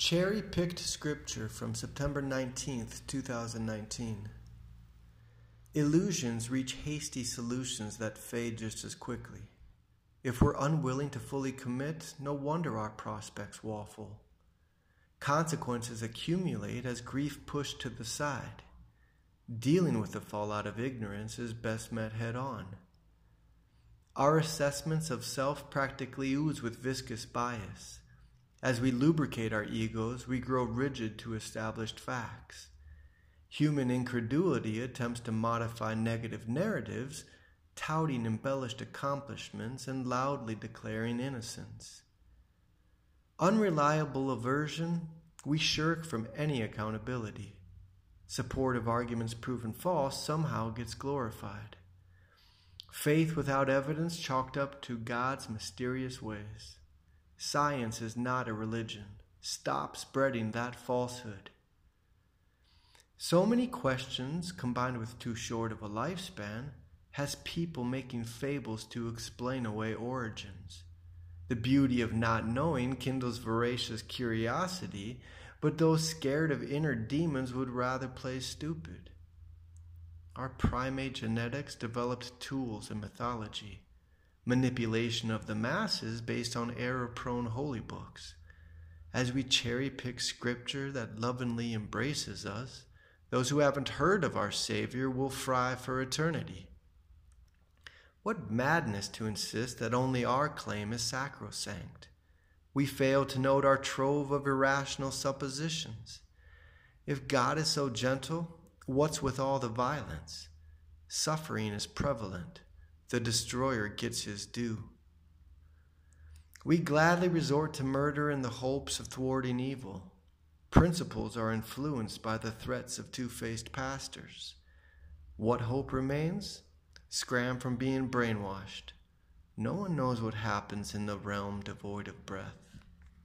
Cherry picked scripture from September 19th, 2019. Illusions reach hasty solutions that fade just as quickly. If we're unwilling to fully commit, no wonder our prospects waffle. Consequences accumulate as grief pushed to the side. Dealing with the fallout of ignorance is best met head on. Our assessments of self practically ooze with viscous bias. As we lubricate our egos, we grow rigid to established facts. Human incredulity attempts to modify negative narratives, touting embellished accomplishments and loudly declaring innocence. Unreliable aversion, we shirk from any accountability. Supportive arguments proven false somehow gets glorified. Faith without evidence chalked up to God's mysterious ways. Science is not a religion. Stop spreading that falsehood. So many questions, combined with too short of a lifespan, has people making fables to explain away origins. The beauty of not knowing kindles voracious curiosity, but those scared of inner demons would rather play stupid. Our primate genetics developed tools in mythology manipulation of the masses based on error prone holy books. As we cherry pick scripture that lovingly embraces us, those who haven't heard of our Savior will fry for eternity. What madness to insist that only our claim is sacrosanct. We fail to note our trove of irrational suppositions. If God is so gentle, what's with all the violence? Suffering is prevalent the destroyer gets his due. We gladly resort to murder in the hopes of thwarting evil. Principles are influenced by the threats of two faced pastors. What hope remains? Scram from being brainwashed. No one knows what happens in the realm devoid of breath.